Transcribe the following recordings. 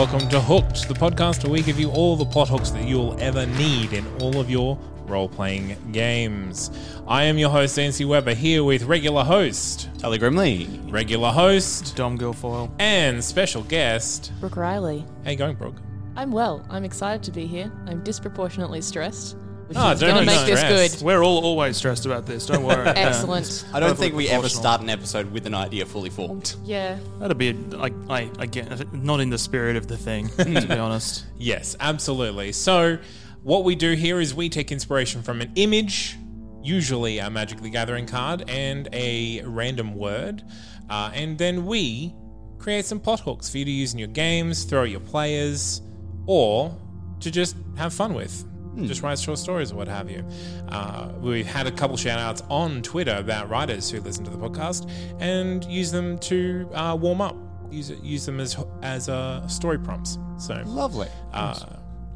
Welcome to Hooked, the podcast where we give you all the plot hooks that you'll ever need in all of your role playing games. I am your host, Nancy Weber, here with regular host, Tully Grimley. regular host, Dom Guilfoyle. and special guest. Brooke Riley. How you going, Brooke? I'm well. I'm excited to be here. I'm disproportionately stressed, which Oh, is don't going to be make this stressed. good. We're all always stressed about this. Don't worry. Yeah. Excellent. I don't think we ever proportional. start an episode with an idea fully formed. Yeah. That'd be like I again not in the spirit of the thing. to be honest. Yes, absolutely. So, what we do here is we take inspiration from an image, usually a Magic the Gathering card, and a random word, uh, and then we create some plot hooks for you to use in your games, throw at your players, or to just have fun with. Just write short stories or what have you. Uh, we've had a couple shout outs on Twitter about writers who listen to the podcast and use them to uh, warm up. Use, it, use them as as uh, story prompts. So Lovely. uh,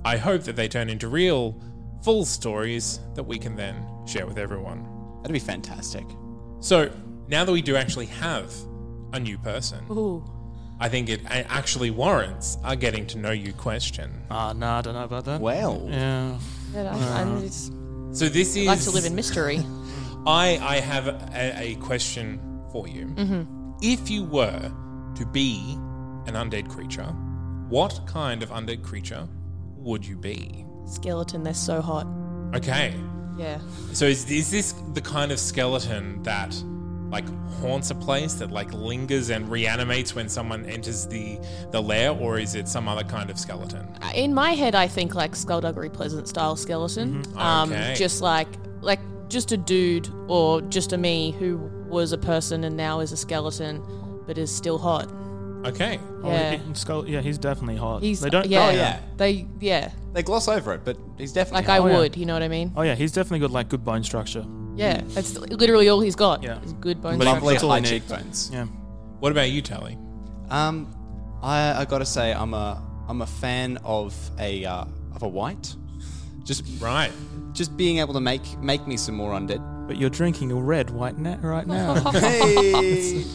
I hope that they turn into real, full stories that we can then share with everyone. That'd be fantastic. So now that we do actually have a new person, Ooh. I think it actually warrants a getting to know you question. Ah, no, I don't know about that. Well, Yeah. Yeah, I, I'm just, So this is like to live in mystery. I I have a, a question for you. If you were to be an undead creature, what kind of undead creature would you be? Skeleton, they're so hot. Okay. Yeah. So is, is this the kind of skeleton that like haunts a place that like lingers and reanimates when someone enters the the lair or is it some other kind of skeleton? In my head, I think like Skulduggery Pleasant style skeleton. Um, Okay. Just like, like just a dude or just a me who was a person and now is a skeleton, but is still hot. Okay. Oh, Yeah. he- Skull, yeah, he's definitely hot. He's they don't. yeah, oh, yeah. They yeah. they gloss over it, but he's definitely Like I hot. yeah. would, you know what I mean? Oh yeah, he's definitely got like good bone structure. Yeah, that's literally all he's got. Yeah. is good bone But he- structure. lovely That's all I high need. cheekbones. Yeah. What about you, Tally? Um, I, I gotta say, I'm a I'm a fan of a uh, of a wight. Just Right. just being able to make make me some more undead. But you're drinking a red white net right now. Hey,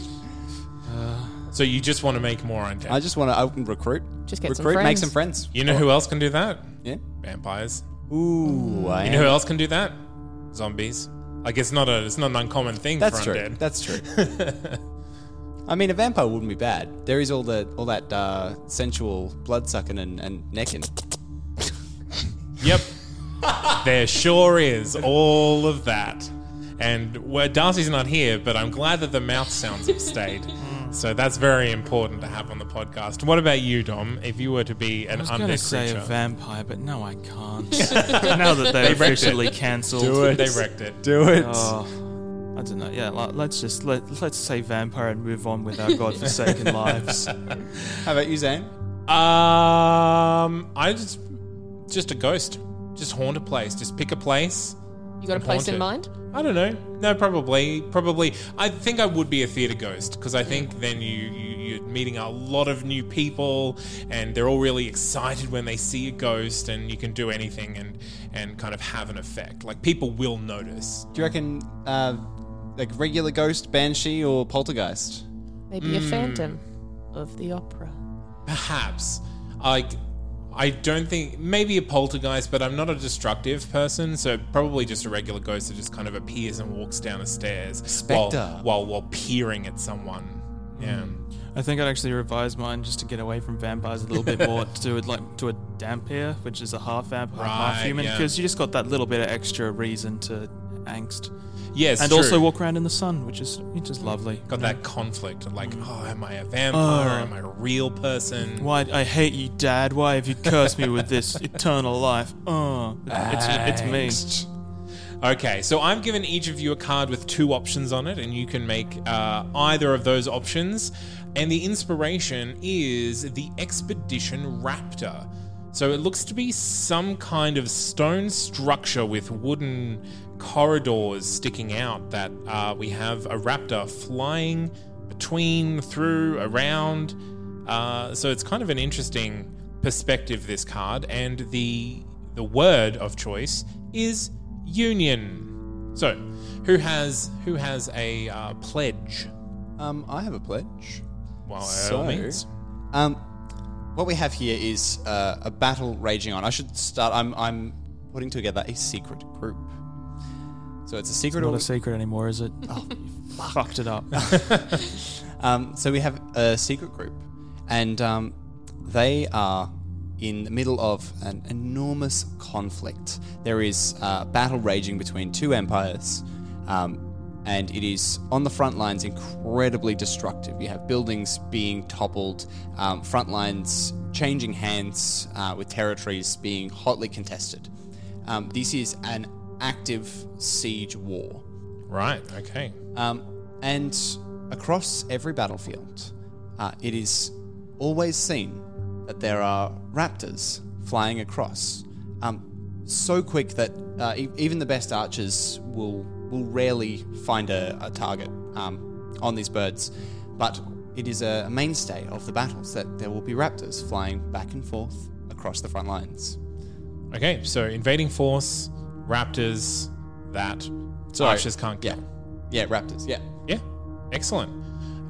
So you just want to make more undead. I just want to open recruit. Just get some recruit, make friends. some friends. you know who else can do that? Yeah. Vampires. Ooh, I You know who else can do that? Zombies. Like it's not a it's not an uncommon thing That's for true. undead. That's true. I mean, a vampire wouldn't be bad. There is all the all that uh, sensual blood sucking and, and necking. Yep. there sure is all of that. And well, Darcy's not here, but I'm glad that the mouth sounds have stayed. So that's very important to have on the podcast. What about you, Dom? If you were to be an I was going to undead say creature, a vampire, but no, I can't. now that they wrecked it. officially cancelled. they wrecked it. Do it. Oh, I don't know. Yeah, like, let's just let let's say vampire and move on with our godforsaken lives. How about you, Zane? Um, I just just a ghost. Just haunt a place. Just pick a place. You got a and place in haunt mind? I don't know. No, probably, probably. I think I would be a theatre ghost because I think then you, you you're meeting a lot of new people and they're all really excited when they see a ghost and you can do anything and and kind of have an effect. Like people will notice. Do you reckon uh, like regular ghost, banshee, or poltergeist? Maybe a phantom of the opera. Perhaps. Like I don't think maybe a poltergeist, but I'm not a destructive person, so probably just a regular ghost that just kind of appears and walks down the stairs Spectre. while while, while peering at someone. Yeah. I think I'd actually revise mine just to get away from vampires a little bit more to do it like to a Dhampir, which is a half vampire, half Right, human, yeah. because you just got that little bit of extra reason to angst, Yes, and true. also walk around in the sun, which is which is lovely. got that conflict of like, oh, am I a vampire? Oh. am I a real person? Why I hate you, Dad? Why have you cursed me with this eternal life? Oh, it's, it's me. Okay, so I've given each of you a card with two options on it, and you can make uh, either of those options. And the inspiration is the Expedition Raptor. So it looks to be some kind of stone structure with wooden corridors sticking out that uh, we have a raptor flying between, through, around. Uh, so it's kind of an interesting perspective, this card. And the the word of choice is union. So, who has who has a uh, pledge? Um, I have a pledge. Well, So-. Um, what we have here is uh, a battle raging on. I should start. I'm I'm putting together a secret group. So it's a secret. Not org- a secret anymore, is it? Oh, you fucked it up. Um, so we have a secret group, and um, they are in the middle of an enormous conflict. There is uh, battle raging between two empires, um, and it is on the front lines incredibly destructive. You have buildings being toppled, um, front lines changing hands, uh, with territories being hotly contested. Um, this is an active siege war. Right. Okay. Um, and across every battlefield, uh, it is always seen that there are raptors flying across. Um, so quick that uh, e- even the best archers will will rarely find a, a target um, on these birds. But it is a, a mainstay of the battles that there will be raptors flying back and forth across the front lines. Okay. So invading force, raptors, that Sorry. archers can't Yeah, kill. yeah, raptors. Yeah. Yeah. Excellent.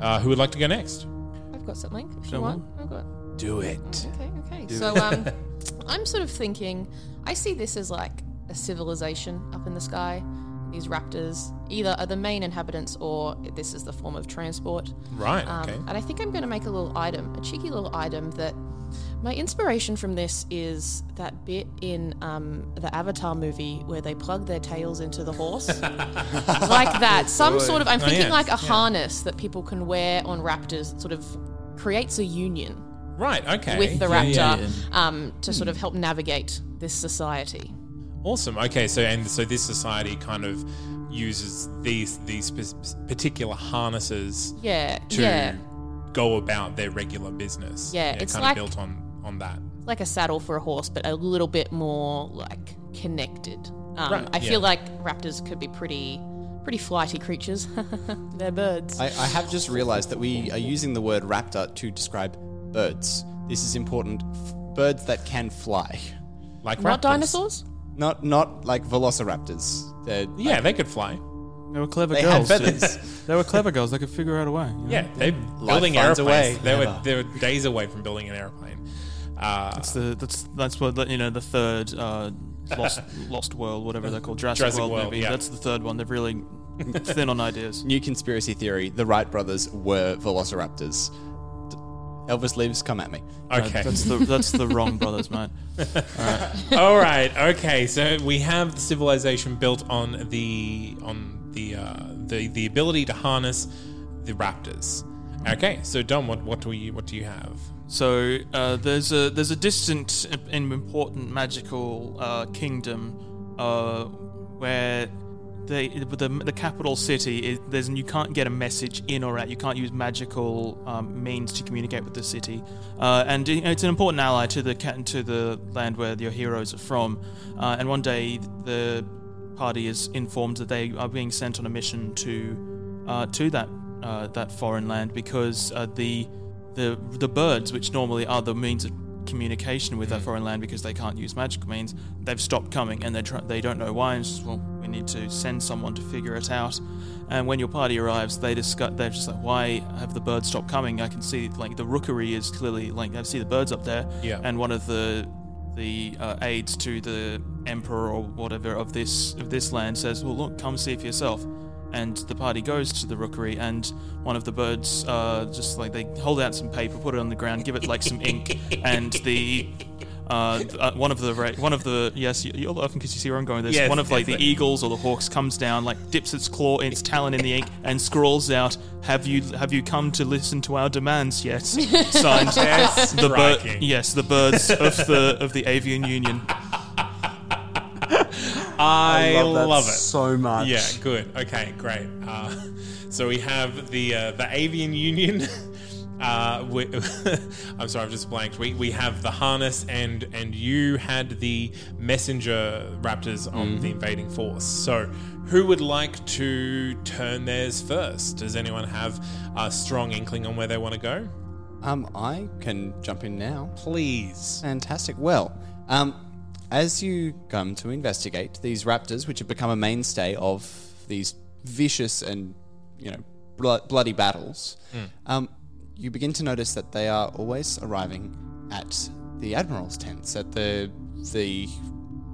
Uh, who would like to go next? I've got something. If you Go want, I've got. Do it. Okay, okay. So um, I'm sort of thinking. I see this as like a civilization up in the sky. These raptors either are the main inhabitants or this is the form of transport. Right. Um, Okay. And I think I'm going to make a little item, a cheeky little item that my inspiration from this is that bit in um, the Avatar movie where they plug their tails into the horse. like that. Some sort of, I'm Oh, thinking yeah, like a yeah. harness that people can wear on raptors, sort of creates a union Right. Okay. with the raptor yeah. Um, to sort of help navigate this society. Awesome. Okay, so and so this society kind of uses these these particular harnesses Yeah, to yeah. go about their regular business. Yeah, it's kind like- of built on on that. Like a saddle for a horse, but a little bit more like connected. Um, Right, I yeah. feel like raptors could be pretty, pretty flighty creatures. They're birds. I, I have just realized that we are using the word raptor to describe birds. This is important. F- birds that can fly. Like Not raptors. dinosaurs. Not not like velociraptors. They're, Yeah, they could fly. They were clever They had girls. dude. feathers. they were clever girls. They could figure out a way. you know? Yeah, they building finds a airplanes. way. They were Never. they were days away from building an airplane. Uh, That's the that's that's what you know the third uh, lost lost world whatever they're called Jurassic, Jurassic World, World, movie. yeah. That's the third one. They're really thin on ideas. New conspiracy theory: the Wright brothers were velociraptors. D- Elvis leaves. Come at me. okay. That's the that's the wrong brothers, man. All right. Okay. So we have the civilization built on the on the uh, the the ability to harness the raptors. Okay. So Dom, what what do you what do you have? So uh, there's a there's a distant and important magical uh, kingdom uh, where they the, the capital city is there's you can't get a message in or out. You can't use magical um, means to communicate with the city, uh, and you know, it's an important ally to the to the land where your heroes are from. Uh, and one day the party is informed that they are being sent on a mission to uh, to that uh, that foreign land because uh, the the the birds, which normally are the means of communication with that foreign land because they can't use magical means, they've stopped coming and they try, they don't know why. And just, well, we need to send someone to figure it out. And when your party arrives, they discuss. They're just like, why have the birds stopped coming? I can see like the rookery is clearly like I see the birds up there. Yeah. And one of the the uh, aides to the emperor or whatever of this of this land says, "Well, look, come see for yourself." and the party goes to the rookery, and one of the birds, uh, just like they hold out some paper, put it on the ground, give it like some ink, and the uh, uh, one of the ra- one of the yes, you, you're laughing because you see where I'm going. with This Yes, one of like yes, the eagles or the hawks comes down, like dips its claw, its talon in the ink, and scrawls out, "Have you have you come to listen to our demands yet?" Signed, Yes, the bird. striking. Yes, the birds of the of the avian union. I, love, it. so much. Yeah, good. Okay, great. Uh, so we have the uh, the avian union. Uh, we, I'm sorry, I've just blanked. We, we have the harness, and and you had the messenger raptors on the invading force. So, who would like to turn theirs first? Does anyone have a strong inkling on where they want to go? Um, I can jump in now. Please. Fantastic. Well, um, as you come to investigate these raptors, which have become a mainstay of these vicious and you know blo- bloody battles, um, you begin to notice that they are always arriving at the admiral's tents, at the the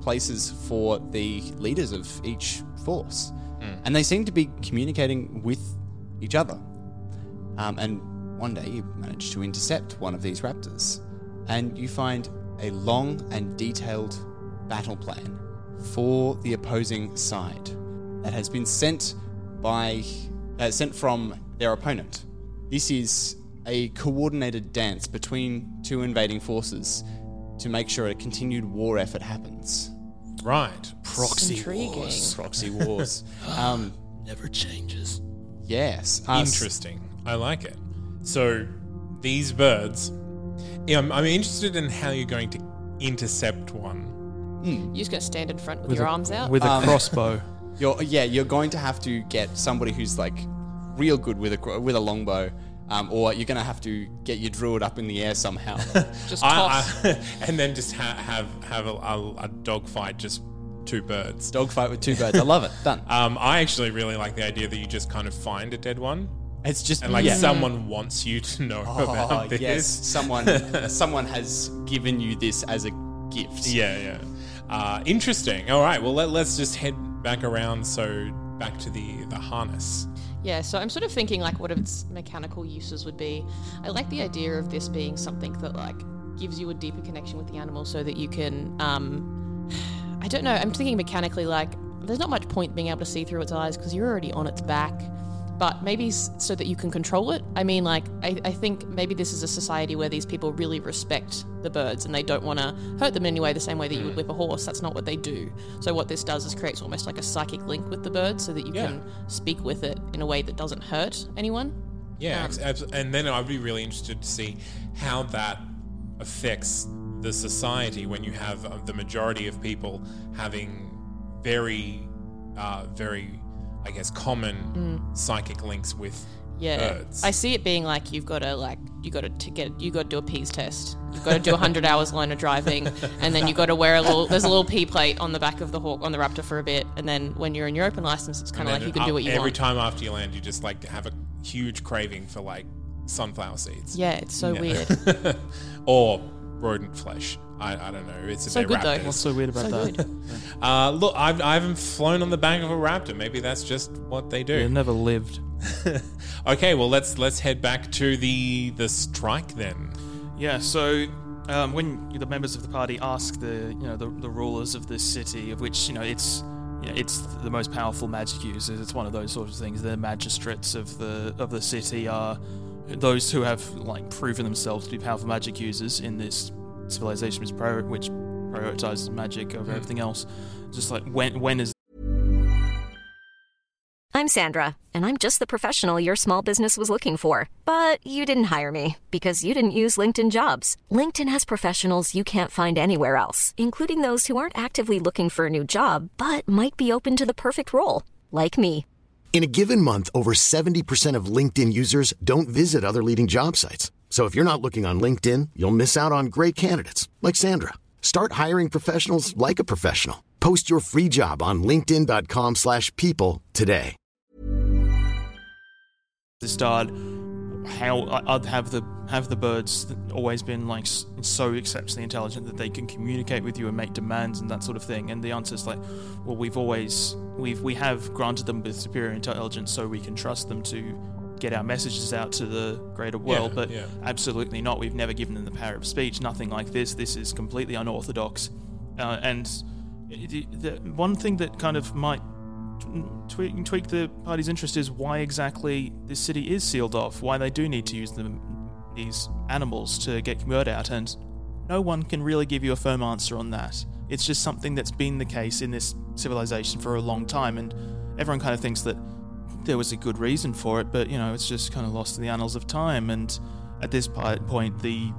places for the leaders of each force, and they seem to be communicating with each other. Um, and one day you manage to intercept one of these raptors, and you find a long and detailed battle plan for the opposing side that has been sent by uh, sent from their opponent. This is a coordinated dance between two invading forces to make sure a continued war effort happens. Right. Proxy Intriguing. wars. Proxy wars. um, Never changes. yes. uh, Interesting. I like it. So these birds. I'm, I'm interested in how you're going to intercept one. You're just gonna stand in front with, your a, arms out. with a Um, crossbow. You're yeah, you're going to have to get somebody who's like real good with a gr- with a longbow, um, or you're going to have to get your druid up in the air somehow. just toss. I, and then just ha- have have a, a, a dog fight, just two birds. Dogfight with two birds. I love it. Done. Um, I actually really like the idea that you just kind of find a dead one, It's just and like yeah. someone wants you to know Oh, about this. yes, someone someone has given you this as a gift. Yeah, yeah. Uh, interesting. All right. Well, let, let's just head back around. So back to the the harness. Yeah, so I'm sort of thinking like what its mechanical uses would be. I like the idea of this being something that like gives you a deeper connection with the animal so that you can um I don't know, I'm thinking mechanically like there's not much point being able to see through its eyes because you're already on its back. But maybe so that you can control it. I mean, like, I, I think maybe this is a society where these people really respect the birds and they don't want to hurt them in any way the same way that you would whip a horse. That's not what they do. So, what this does is creates almost like a psychic link with the bird so that you Yeah. can speak with it in a way that doesn't hurt anyone. Yeah, Um, and then I'd be really interested to see how that affects the society when you have uh, the majority of people having very, uh, very, I guess, common psychic links with Mm. Yeah, birds. I see it being like you've got to like you got to get you got to do a P's test. You've got to do hundred hours line of driving, and then you've got to wear a little. There's a little P plate on the back of the hawk on the Raptor for a bit, and then when you're in your open license, it's kind of like you can do what you every want. Every time after you land, you just like have a huge craving for like sunflower seeds. Yeah, it's so Yeah. weird. or rodent flesh. I, I don't know. It's a So they're good, though. raptors. What's so weird about so that? good. Uh, look, I've, I haven't flown on the back of a raptor. Maybe that's just what they They do. never lived. okay, well let's let's head back to the the strike then. Yeah, so um, when the members of the party ask the you know the, the rulers of this city, of which you know it's you know, it's the most powerful magic users, it's one of those sort of things. The magistrates of the of the city are those who have like proven themselves to be powerful magic users in this civilization, which, prior- which prioritizes magic over hmm. everything else. Just like when when is I'm Sandra, and I'm just the professional your small business was looking for. But you didn't hire me because you didn't use LinkedIn jobs. LinkedIn has professionals you can't find anywhere else, including those who aren't actively looking for a new job but might be open to the perfect role, like me. In a given month, over 70% of LinkedIn users don't visit other leading job sites. So if you're not looking on LinkedIn, you'll miss out on great candidates like Sandra. Start hiring professionals like a professional. Post your free job on linkedin.com/people today. the start how I'd have the have the birds always been like so exceptionally intelligent that they can communicate with you and make demands and that sort of thing? And the answer is like, well, we've always we've we have granted them with superior intelligence so we can trust them to get our messages out to the greater world. Yeah, but yeah. absolutely not. We've never given them the power of speech. Nothing like this. This is completely unorthodox. Uh, and it, the one thing that kind of might tweak, tweak the party's interest is why exactly this city is sealed off, why they do need to use them, these animals to get word out, and no one can really give you a firm answer on that. It's just something that's been the case in this civilization for a long time, and everyone kind of thinks that there was a good reason for it, but you know, it's just kind of lost in the annals of time. And at this point, the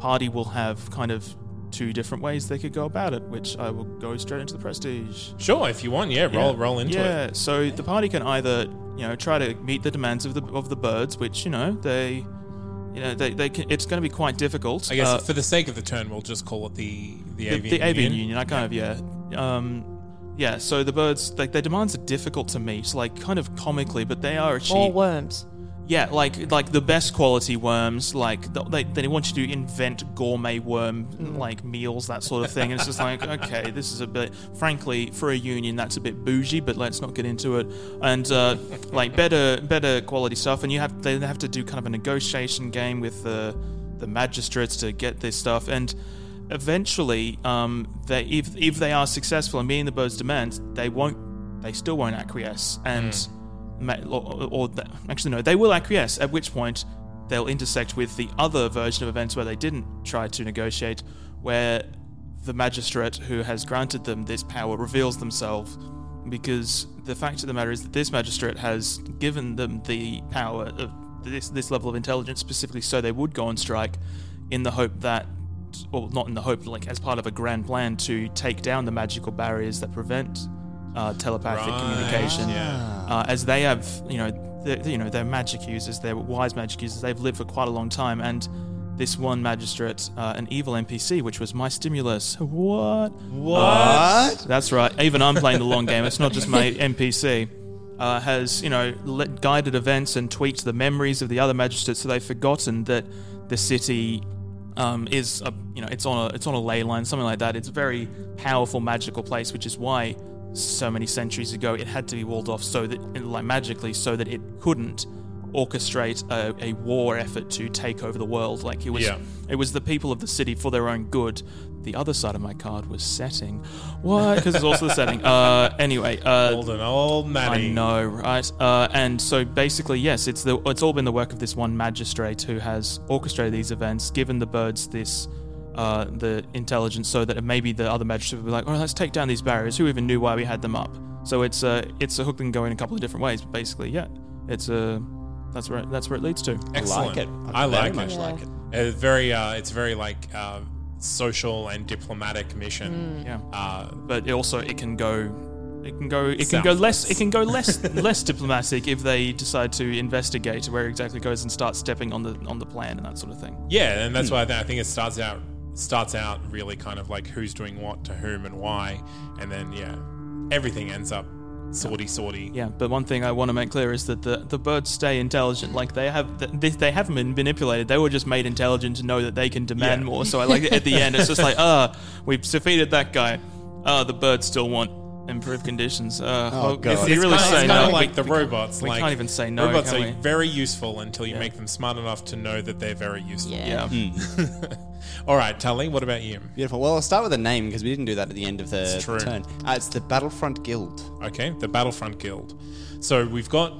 party will have kind of two different ways they could go about it, which I will go straight into the prestige. Sure, if you want, yeah, roll roll into yeah, it. Yeah, so the party can either, you know, try to meet the demands of the of the birds, which you know they, you know, they, they can, it's going to be quite difficult. I guess Uh, for the sake of the turn, we'll just call it the the, the, avian, the avian union. union. I kind of yeah, um, yeah. So the birds, like their demands are difficult to meet, like kind of comically, but they are More achieved. worms. Yeah, like like the best quality worms. Like they they want you to invent gourmet worm like meals, that sort of thing. And it's just like okay, this is a bit. Frankly, for a union, that's a bit bougie. But let's not get into it. And uh, like better better quality stuff. And you have they have to do kind of a negotiation game with the the magistrates to get this stuff. And eventually, um, they if if they are successful in meeting the birds' demands, they won't. They still won't acquiesce. And ma- or, or th- actually no, they will acquiesce. At which point, they'll intersect with the other version of events where they didn't try to negotiate, where the magistrate who has granted them this power reveals themselves. Because the fact of the matter is that this magistrate has given them the power of this this level of intelligence specifically so they would go on strike, in the hope that, or not in the hope, like as part of a grand plan to take down the magical barriers that prevent uh, telepathic Right, communication yeah. uh, as they have, you know, they're, you know, they're magic users, they're wise magic users. They've lived for quite a long time, and this one magistrate, uh, an evil NPC, which was my stimulus. What? What? That's right. Even I'm playing the long game. It's not just my NPC. Uh, has you know let, guided events and tweaked the memories of the other magistrates, so they've forgotten that the city um, is a, you know it's on a it's on a ley line, something like that. It's a very powerful magical place, which is why so many centuries ago it had to be walled off so that like magically so that it couldn't orchestrate a, a war effort to take over the world. Like it was Yeah. it was the people of the city for their own good. The other side of my card was setting. What? Because it's also the setting. Uh, anyway, uh, Old and old Matty. I know, right? Uh, and so basically, yes, it's the it's all been the work of this one magistrate who has orchestrated these events, given the birds this uh, the intelligence, so that maybe the other magistrate would be like, "Oh, let's take down these barriers." Who even knew why we had them up? So it's a it's a hook that can go in a couple of different ways. But basically, yeah, it's a that's where that's where it leads to. Excellent. like it. I very like much it. like it. Uh, very, uh, it's very like uh, social and diplomatic mission. Yeah, Uh, but it also it can go. It can go. It can go less. It can go less less diplomatic if they decide to investigate where it exactly goes and start stepping on the on the plan and that sort of thing. yeah, and that's Hmm. why I, th- I think it starts out starts out really kind of like who's doing what to whom and why, and then yeah, everything ends up sorty sorty. Yeah, but one thing I want to make clear is that the, the birds stay intelligent. Like they have, they, they haven't been manipulated. They were just made intelligent to know that they can demand Yeah. more. So I like at the end. It's just like, ah, we've defeated that guy. Ah, the birds still want improved conditions. Uh, Oh, well, God. if It's, you it's really kind, say it's no, kind of we- like the we can't- robots. we like, can't even say no. Robots can are we? very useful until you Yeah. make them smart enough to know that they're very useful. Yeah. Yeah. All right, Tully, what about you? Beautiful. Well, I'll start with a name because we didn't do that at the end of the, It's true. turn. Uh, it's the Battlefront Guild. Okay, the Battlefront Guild. So we've got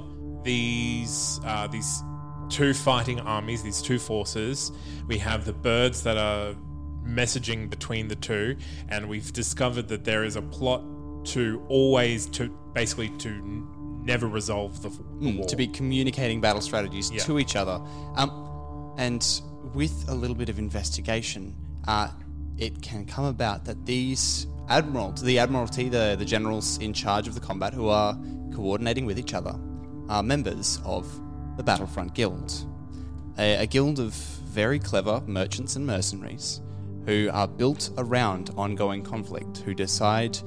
these uh, these two fighting armies, these two forces. We have the birds that are messaging between the two, and we've discovered that there is a plot to always to basically to n- never resolve the, the Mm, war. to be communicating battle strategies Yeah. to each other. Um, and with a little bit of investigation, uh, it can come about that these admirals, the admiralty, the, the generals in charge of the combat who are coordinating with each other, are members of the Battlefront Guild. A, a guild of very clever merchants and mercenaries who are built around ongoing conflict, who decide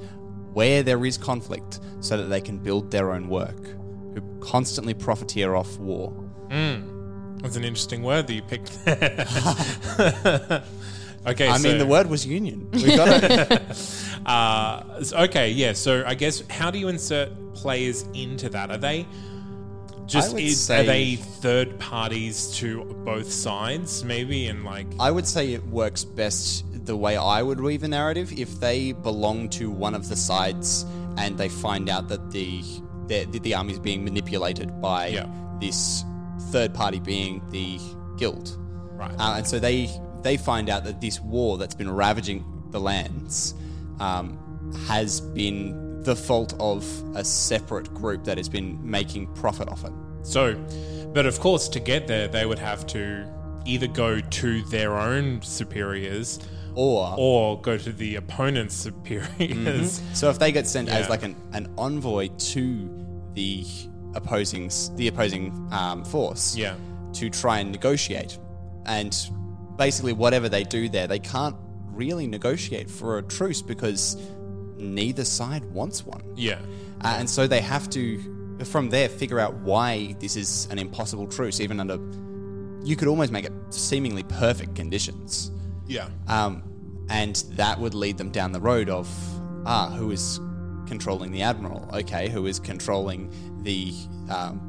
where there is conflict so that they can build their own work, who constantly profiteer off war. That's an interesting word that you picked. okay, I mean, the word was union. We got it. Uh, okay, yeah. So I guess how do you insert players into that? Are they just is, say- are they third parties to both sides, maybe? And like, I would say it works best the way I would weave a narrative if they belong to one of the sides and they find out that the the, the army is being manipulated by Yeah. this third party being the guild. right? Uh, and so they they find out that this war that's been ravaging the lands um, has been the fault of a separate group that has been making profit off it. So, but of course, to get there, they would have to either go to their own superiors Or, or go to the opponent's superiors. so if they get sent as like an, an envoy to the opposing the opposing um, force, Yeah. to try and negotiate, and basically whatever they do there, they can't really negotiate for a truce because neither side wants one. Yeah. Uh, and so they have to, from there, figure out why this is an impossible truce, even under, you could almost make it seemingly perfect conditions. Yeah. Um, and that would lead them down the road of, ah, who is controlling the admiral? Okay, who is controlling the um,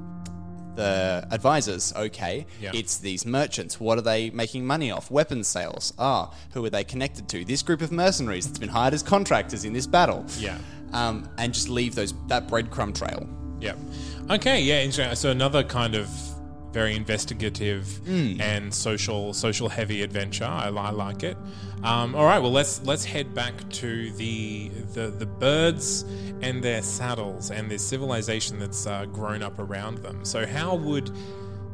the advisors? Okay, Yeah. it's these merchants. What are they making money off? Weapons sales. Ah, who are they connected to? This group of mercenaries that's been hired as contractors in this battle. Yeah. Um, and just leave those that breadcrumb trail. Yeah. Okay. Yeah. Interesting. So another kind of very investigative and social social heavy adventure. I, I like it. Um, all right. Well, let's let's head back to the the the birds and their saddles and this civilization that's uh, grown up around them. So how would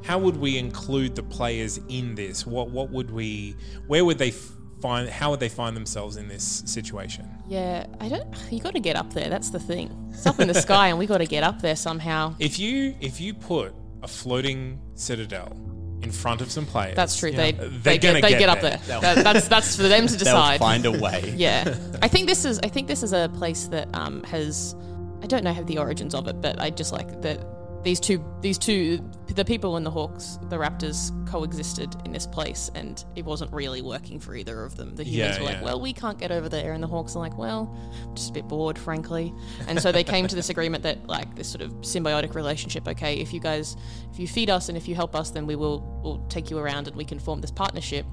how would we include the players in this? What what would we? Where would they f- find? How would they find themselves in this situation? Yeah, I don't. You got to get up there. That's the thing. It's up in the sky, and we got to get up there somehow. If you if you put a floating citadel in front of some players, That's true. you They know, they gonna get, they get, up there. there. That, that's that's for them to decide. They'll decide. find a way. yeah, I think this is I think this is a place that um, has I don't know have the origins of it, but I just like that these two these two the people and the hawks the raptors coexisted in this place and it wasn't really working for either of them. The humans Yeah, were like well we can't get over there and the hawks are like well just a bit bored frankly. And so they came to this agreement that like this sort of symbiotic relationship okay if you guys if you feed us and if you help us then we will will take you around and we can form this partnership.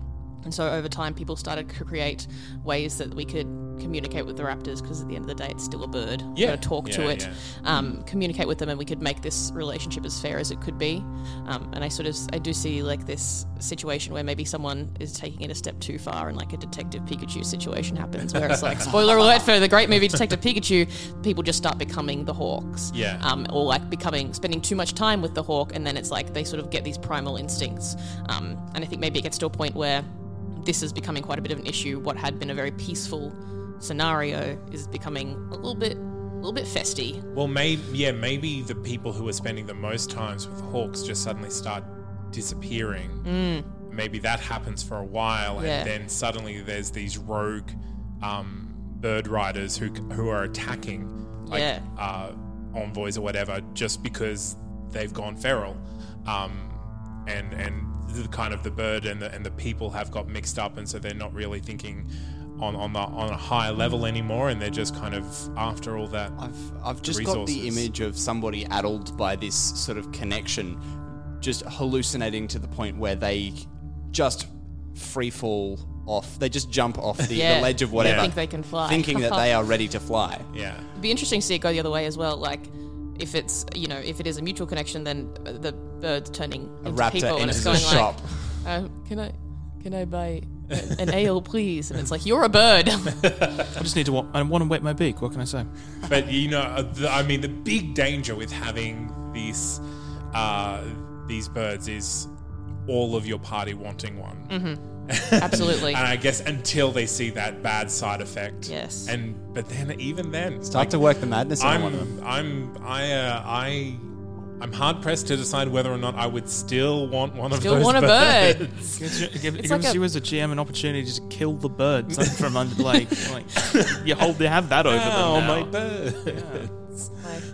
And so over time, people started to create ways that we could communicate with the raptors because at the end of the day, it's still a bird. Yeah. gotta talk to it, yeah. um, communicate with them, and we could make this relationship as fair as it could be. Um, and I sort of I do see like this situation where maybe someone is taking it a step too far, and like a Detective Pikachu situation happens, where it's like spoiler alert for the great movie Detective Pikachu, people just start becoming the hawks Yeah. um, or like becoming spending too much time with the hawk, and then it's like they sort of get these primal instincts. Um, and I think maybe it gets to a point where this is becoming quite a bit of an issue. What had been a very peaceful scenario is becoming a little bit, a little bit festy. Well, maybe yeah, maybe the people who are spending the most times with hawks just suddenly start disappearing. Maybe that happens for a while, Mm. Yeah. and then suddenly there's these rogue um, bird riders who who are attacking like Yeah. uh, envoys or whatever just because they've gone feral, um, and and the kind of the bird and the and the people have got mixed up, and so they're not really thinking. On, on the on a higher level anymore, and they're just kind of after all that I've I've just got the image of somebody addled by this sort of connection, just hallucinating to the point where they just free fall off. They just jump off the, Yeah. the ledge of They whatever, think they can fly. thinking that they are ready to fly. Yeah. It'd be interesting to see it go the other way as well. Like, if it's you know if it is a mutual connection, then the bird's turning A into raptor people, and enters it's a going shop. like, uh, "Can I, can I buy a- an ale, please?" And it's like, "You're a bird." I just need to. wa- I want to wet my beak. What can I say? But you know, uh, the, I mean, the big danger with having these uh, these birds is all of your party wanting one. Absolutely. And I guess until they see that bad side effect. Yes. And but then even then, Start to work the madness in I'm of them. I'm I uh, I. I'm hard pressed to decide whether or not I would still want one Still of those want a bird. birds. Gives, you, it gives It's like a- you as a GM an opportunity to kill the bird from under like, like you hold you have that over Oh, them now. my bird.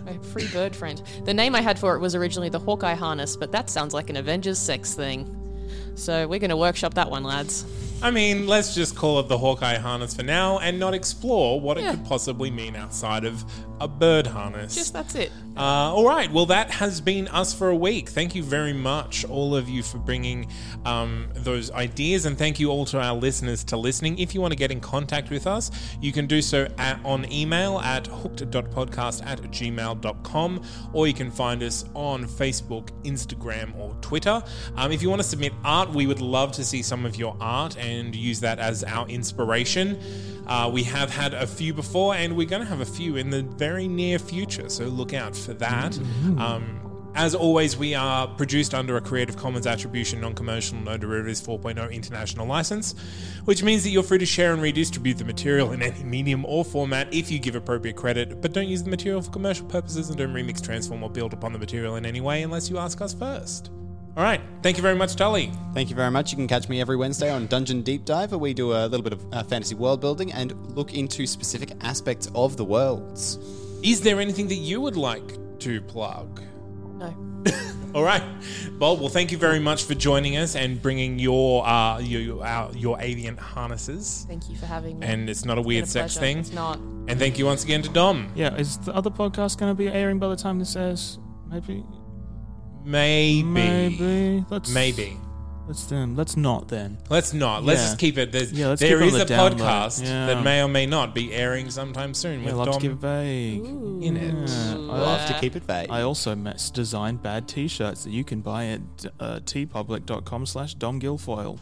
my A free bird friend. The name I had for it was originally the Hawkeye harness, but that sounds like an Avengers sex thing. So we're going to workshop that one, lads. I mean, let's just call it the Hawkeye harness for now and not explore what it could possibly mean outside of a bird harness. Just that's it. Uh, all right. Well, that has been us for a week. Thank you very much, all of you, for bringing um, those ideas. And thank you all to our listeners to listening. If you want to get in contact with us, you can do so at, on email at hooked.podcast at gmail.com, or you can find us on Facebook, Instagram, or Twitter. Um, if you want to submit art, we would love to see some of your art and use that as our inspiration. Uh, we have had a few before, and we're going to have a few in the very near future, so look out for that. Um, as always, we are produced under a Creative Commons Attribution Non Commercial No Derivatives 4.0 international license, which means that you're free to share and redistribute the material in any medium or format if you give appropriate credit, but don't use the material for commercial purposes and don't remix, transform, or build upon the material in any way unless you ask us first. All right. Thank you very much, Tully. Thank you very much. You can catch me every Wednesday on Dungeon Deep Dive, where we do a little bit of uh, fantasy world building and look into specific aspects of the worlds. Is there anything that you would like to plug? No. All right, Bob. Well, thank you very much for joining us and bringing your uh, your your, uh, your avian harnesses. Thank you for having me. And it's not a It's weird been a sex pleasure. thing. It's not. And thank you once again to Dom. Yeah, is the other podcast going to be airing by the time this airs? Maybe. Maybe. Maybe. Let's Maybe. Let's then. Let's not then. Let's not. Let's Yeah. just keep it. There's, Yeah, let's there keep it on is the a down low. podcast Yeah. that may or may not be airing sometime soon Yeah, with love Dom to keep it vague. in it. Yeah, I I, love to keep it vague. I also met, designed bad T-shirts that you can buy at uh, teepublic.com slash domguilfoyle.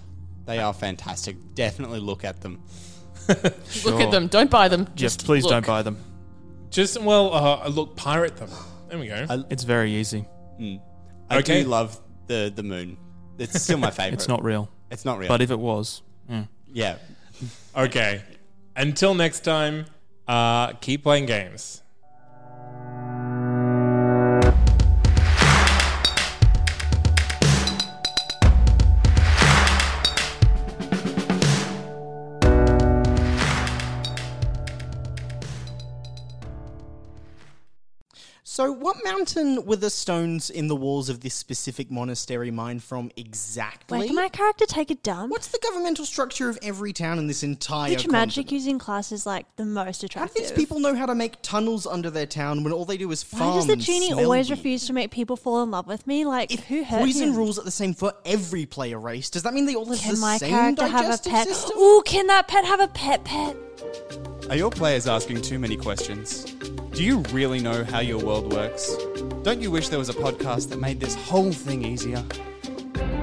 They are fantastic. Definitely look at them. Look at them. Don't buy them. Yes, Just please look. don't buy them. Just well, uh, look, pirate them. There we go. I- It's very easy. Mm. I Okay. do love the the moon. It's still my favorite. It's not real. It's not real. But if it was, yeah. yeah. Okay. Until next time, uh, keep playing games. Mountain were the stones in the walls of this specific monastery mined from exactly? Wait, can my character take a dump? What's the governmental structure of every town in this entire Which magic using class is like the most attractive? How do attractive? these people know how to make tunnels under their town when all they do is farm? Why does the and genie always weed? refuse to make people fall in love with me? Like, who hurt Poison him? rules are the same for every player race. Does that mean they all have Can the my same character have a digestive pet? system? Ooh, can that pet have a pet pet? Are your players asking too many questions? Do you really know how your world works? Don't you wish there was a podcast that made this whole thing easier?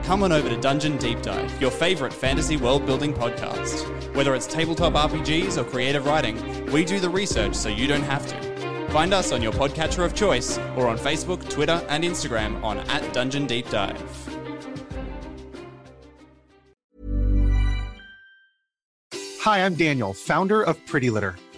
Come on over to Dungeon Deep Dive, your favorite fantasy world building podcast. Whether it's tabletop RPGs or creative writing, we do the research so you don't have to. Find us on your podcatcher of choice or on Facebook, Twitter, and Instagram on at Dungeon Deep Dive. Hi, I'm Daniel, founder of Pretty Litter.